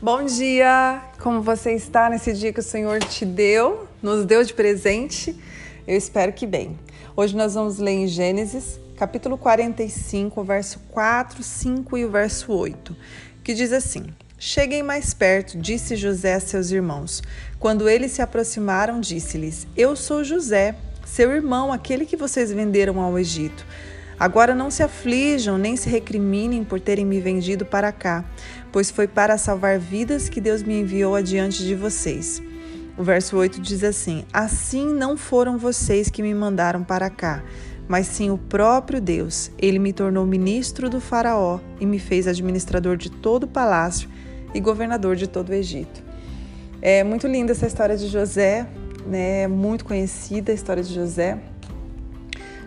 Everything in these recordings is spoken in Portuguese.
Bom dia! Como você está nesse dia que o Senhor te deu, nos deu de presente? Eu espero que bem. Hoje nós vamos ler em Gênesis, capítulo 45, o verso 4, 5 e o verso 8, que diz assim: Cheguem mais perto, disse José a seus irmãos. Quando eles se aproximaram, disse-lhes: Eu sou José, seu irmão, aquele que vocês venderam ao Egito. Agora não se aflijam nem se recriminem por terem me vendido para cá, pois foi para salvar vidas que Deus me enviou adiante de vocês. O verso 8 diz assim: Assim não foram vocês que me mandaram para cá, mas sim o próprio Deus. Ele me tornou ministro do Faraó e me fez administrador de todo o palácio e governador de todo o Egito. É muito linda essa história de José, né? muito conhecida a história de José.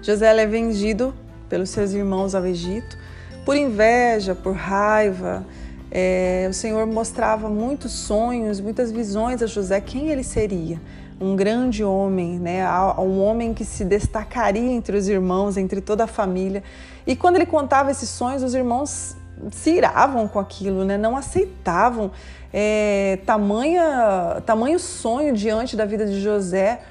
José é vendido pelos seus irmãos ao Egito, por inveja, por raiva. É, o Senhor mostrava muitos sonhos, muitas visões a José, quem ele seria. Um grande homem, né? um homem que se destacaria entre os irmãos, entre toda a família. E quando ele contava esses sonhos, os irmãos se iravam com aquilo, né? não aceitavam é, tamanha, tamanho sonho diante da vida de José.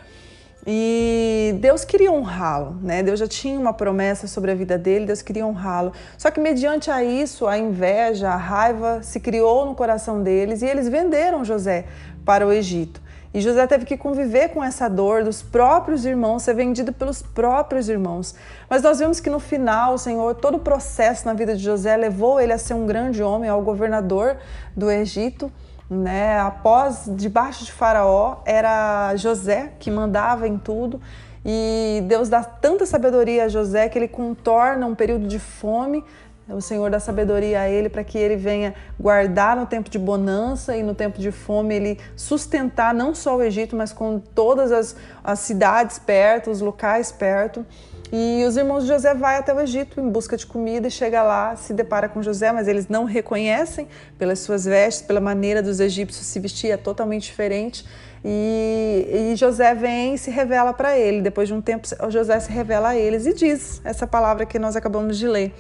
E Deus queria honrá-lo, né? Deus já tinha uma promessa sobre a vida dele, Deus queria honrá-lo. Só que mediante a isso, a inveja, a raiva se criou no coração deles e eles venderam José para o Egito. E José teve que conviver com essa dor dos próprios irmãos, ser vendido pelos próprios irmãos. Mas nós vemos que no final, o Senhor, todo o processo na vida de José levou ele a ser um grande homem, ao governador do Egito né? Após, debaixo de Faraó, era José que mandava em tudo. E Deus dá tanta sabedoria a José que ele contorna um período de fome. O Senhor dá sabedoria a ele para que ele venha guardar no tempo de bonança e no tempo de fome ele sustentar não só o Egito, mas com todas as, as cidades perto, os locais perto. E os irmãos de José vai até o Egito em busca de comida e chega lá, se depara com José, mas eles não reconhecem pelas suas vestes, pela maneira dos egípcios se vestir, é totalmente diferente. E, e José vem e se revela para ele. Depois de um tempo, José se revela a eles e diz essa palavra que nós acabamos de ler,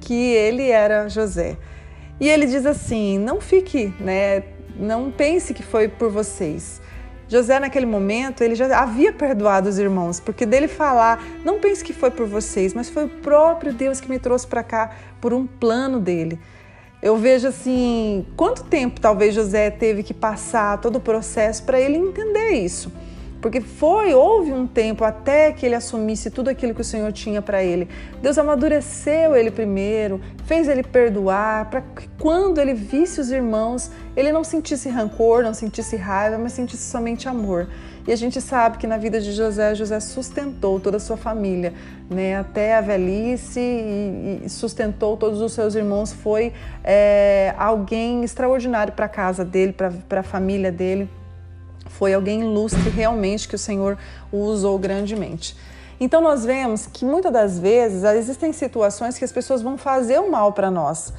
que ele era José. E ele diz assim: não fique, né? Não pense que foi por vocês. José, naquele momento, ele já havia perdoado os irmãos, porque dele falar, não pense que foi por vocês, mas foi o próprio Deus que me trouxe para cá por um plano dele. Eu vejo assim, quanto tempo talvez José teve que passar todo o processo para ele entender isso. Porque foi, houve um tempo até que ele assumisse tudo aquilo que o Senhor tinha para ele. Deus amadureceu ele primeiro, fez ele perdoar, para que quando ele visse os irmãos, ele não sentisse rancor, não sentisse raiva, mas sentisse somente amor. E a gente sabe que na vida de José, José sustentou toda a sua família, né, até a velhice e, sustentou todos os seus irmãos. Foi é, alguém extraordinário para a casa dele, para a família dele foi alguém ilustre realmente que o Senhor o usou grandemente. Então nós vemos que muitas das vezes existem situações que as pessoas vão fazer o mal para nós.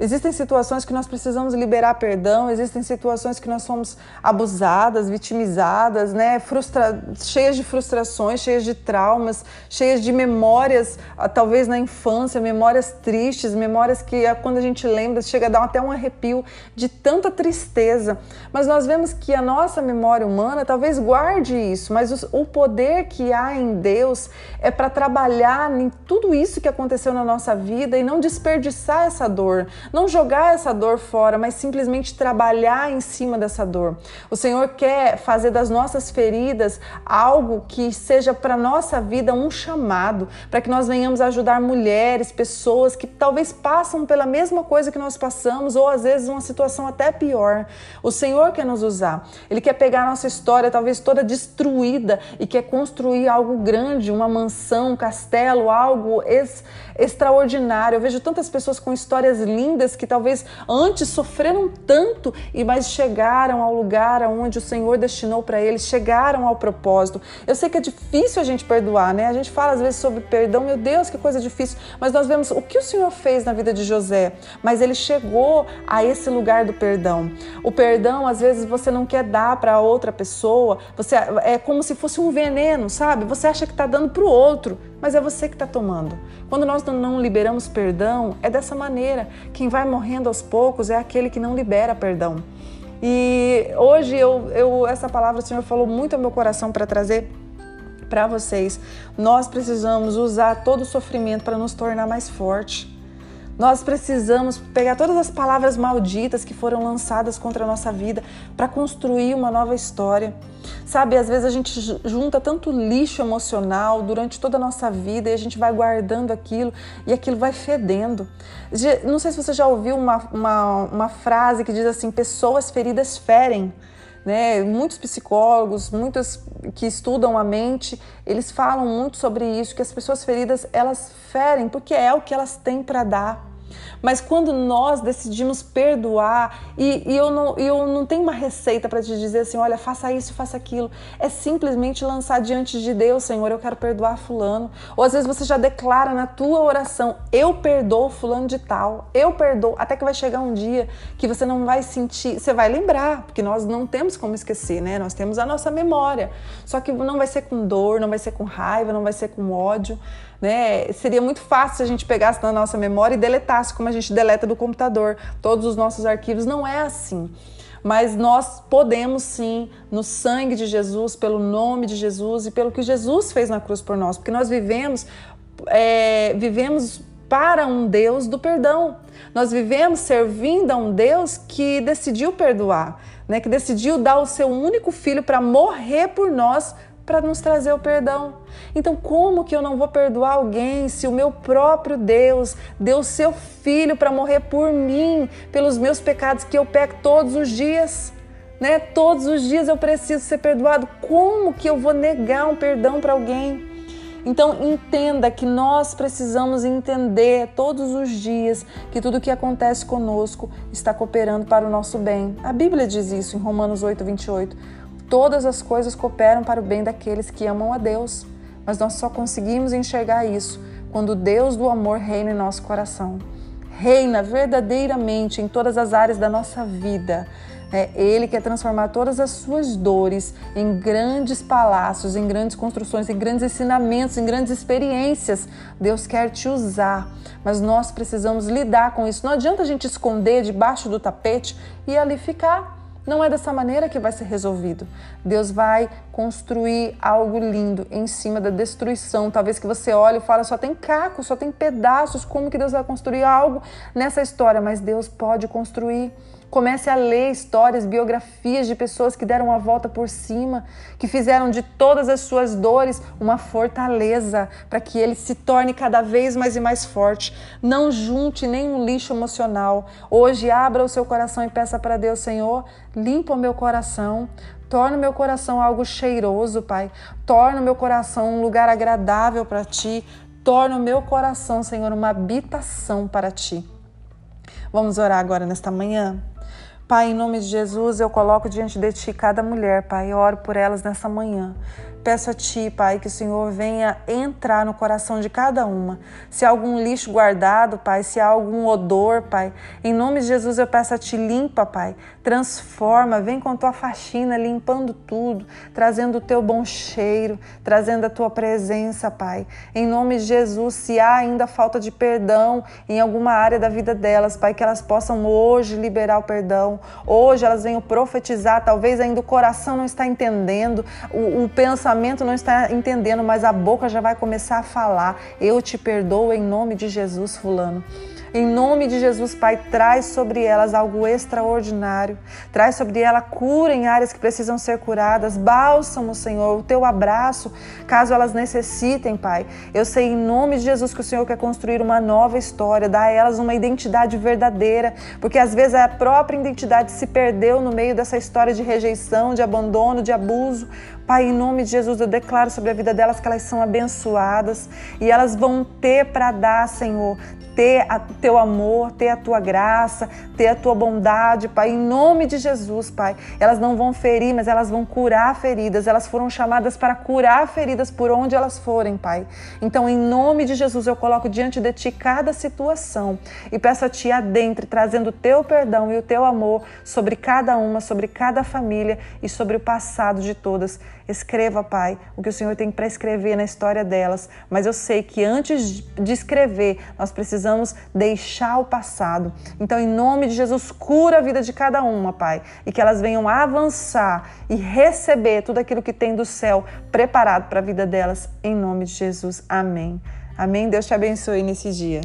Existem situações que nós precisamos liberar perdão, existem situações que nós somos abusadas, vitimizadas, né? Frustra... cheias de frustrações, cheias de traumas, cheias de memórias, ah, talvez na infância, memórias tristes, memórias que ah, quando a gente lembra chega a dar até um arrepio de tanta tristeza. Mas nós vemos que a nossa memória humana talvez guarde isso, mas o poder que há em Deus é para trabalhar em tudo isso que aconteceu na nossa vida e não desperdiçar essa dor não jogar essa dor fora, mas simplesmente trabalhar em cima dessa dor. O Senhor quer fazer das nossas feridas algo que seja para nossa vida um chamado, para que nós venhamos ajudar mulheres, pessoas que talvez passam pela mesma coisa que nós passamos ou às vezes uma situação até pior. O Senhor quer nos usar. Ele quer pegar a nossa história talvez toda destruída e quer construir algo grande, uma mansão, um castelo, algo ex extraordinário. Eu vejo tantas pessoas com histórias lindas que talvez antes sofreram tanto e mas chegaram ao lugar onde o Senhor destinou para eles, chegaram ao propósito. Eu sei que é difícil a gente perdoar, né? A gente fala às vezes sobre perdão, meu Deus, que coisa difícil, mas nós vemos o que o Senhor fez na vida de José, mas ele chegou a esse lugar do perdão. O perdão, às vezes você não quer dar para outra pessoa, você é como se fosse um veneno, sabe? Você acha que está dando para o outro, mas é você que está tomando. Quando nós não liberamos perdão, é dessa maneira. Quem quem vai morrendo aos poucos é aquele que não libera perdão. E hoje eu, eu essa palavra o Senhor falou muito ao meu coração para trazer para vocês. Nós precisamos usar todo o sofrimento para nos tornar mais forte. Nós precisamos pegar todas as palavras malditas que foram lançadas contra a nossa vida para construir uma nova história. Sabe, às vezes a gente junta tanto lixo emocional durante toda a nossa vida e a gente vai guardando aquilo e aquilo vai fedendo. Não sei se você já ouviu uma, uma, uma frase que diz assim: pessoas feridas ferem. Né? Muitos psicólogos, muitos que estudam a mente, eles falam muito sobre isso, que as pessoas feridas elas ferem porque é o que elas têm para dar. Mas quando nós decidimos perdoar, e, e eu, não, eu não tenho uma receita para te dizer assim, olha, faça isso, faça aquilo. É simplesmente lançar diante de Deus, Senhor, eu quero perdoar fulano. Ou às vezes você já declara na tua oração, eu perdoo fulano de tal, eu perdoo. Até que vai chegar um dia que você não vai sentir, você vai lembrar, porque nós não temos como esquecer, né? Nós temos a nossa memória. Só que não vai ser com dor, não vai ser com raiva, não vai ser com ódio né? Seria muito fácil se a gente pegasse na nossa memória e deletasse como a gente deleta do computador todos os nossos arquivos. Não é assim. Mas nós podemos sim, no sangue de Jesus, pelo nome de Jesus e pelo que Jesus fez na cruz por nós, porque nós vivemos, é, vivemos para um Deus do perdão. Nós vivemos servindo a um Deus que decidiu perdoar, né? que decidiu dar o seu único filho para morrer por nós para nos trazer o perdão. Então, como que eu não vou perdoar alguém se o meu próprio Deus deu seu filho para morrer por mim, pelos meus pecados que eu peco todos os dias? Né? Todos os dias eu preciso ser perdoado. Como que eu vou negar um perdão para alguém? Então entenda que nós precisamos entender todos os dias que tudo que acontece conosco está cooperando para o nosso bem. A Bíblia diz isso em Romanos 8, 28 todas as coisas cooperam para o bem daqueles que amam a Deus. Mas nós só conseguimos enxergar isso quando o Deus do amor reina em nosso coração. Reina verdadeiramente em todas as áreas da nossa vida. É, ele quer transformar todas as suas dores em grandes palácios, em grandes construções, em grandes ensinamentos, em grandes experiências. Deus quer te usar, mas nós precisamos lidar com isso. Não adianta a gente esconder debaixo do tapete e ali ficar. Não é dessa maneira que vai ser resolvido. Deus vai construir algo lindo em cima da destruição. Talvez que você olhe e fale, só tem caco, só tem pedaços. Como que Deus vai construir algo nessa história? Mas Deus pode construir. Comece a ler histórias, biografias de pessoas que deram a volta por cima, que fizeram de todas as suas dores uma fortaleza para que ele se torne cada vez mais e mais forte. Não junte nenhum lixo emocional. Hoje abra o seu coração e peça para Deus, Senhor, limpa o meu coração, Torna o meu coração algo cheiroso, Pai. Torna o meu coração um lugar agradável para Ti. Torna o meu coração, Senhor, uma habitação para Ti. Vamos orar agora nesta manhã? Pai, em nome de Jesus, eu coloco diante de Ti cada mulher, Pai. Eu oro por elas nessa manhã. Peço a Ti, Pai, que o Senhor venha entrar no coração de cada uma. Se há algum lixo guardado, Pai, se há algum odor, Pai, em nome de Jesus eu peço a Ti, limpa, Pai, transforma, vem com Tua faxina, limpando tudo, trazendo o Teu bom cheiro, trazendo a Tua presença, Pai. Em nome de Jesus, se há ainda falta de perdão em alguma área da vida delas, Pai, que elas possam hoje liberar o perdão, hoje elas venham profetizar, talvez ainda o coração não está entendendo, o, o pensamento pensamento não está entendendo, mas a boca já vai começar a falar. Eu te perdoo em nome de Jesus, Fulano. Em nome de Jesus, Pai, traz sobre elas algo extraordinário. Traz sobre ela cura em áreas que precisam ser curadas. Bálsamo, Senhor, o teu abraço, caso elas necessitem, Pai. Eu sei em nome de Jesus que o Senhor quer construir uma nova história, dar a elas uma identidade verdadeira, porque às vezes a própria identidade se perdeu no meio dessa história de rejeição, de abandono, de abuso. Pai, em nome de Jesus, eu declaro sobre a vida delas que elas são abençoadas e elas vão ter para dar, Senhor, ter o teu amor, ter a tua graça, ter a tua bondade, Pai, em nome de Jesus, Pai. Elas não vão ferir, mas elas vão curar feridas. Elas foram chamadas para curar feridas por onde elas forem, Pai. Então, em nome de Jesus, eu coloco diante de Ti cada situação e peço a Ti adentre, trazendo o Teu perdão e o Teu amor sobre cada uma, sobre cada família e sobre o passado de todas. Escreva, Pai, o que o Senhor tem para escrever na história delas, mas eu sei que antes de escrever, nós precisamos deixar o passado. Então, em nome de Jesus, cura a vida de cada uma, Pai, e que elas venham avançar e receber tudo aquilo que tem do céu preparado para a vida delas, em nome de Jesus. Amém. Amém. Deus te abençoe nesse dia.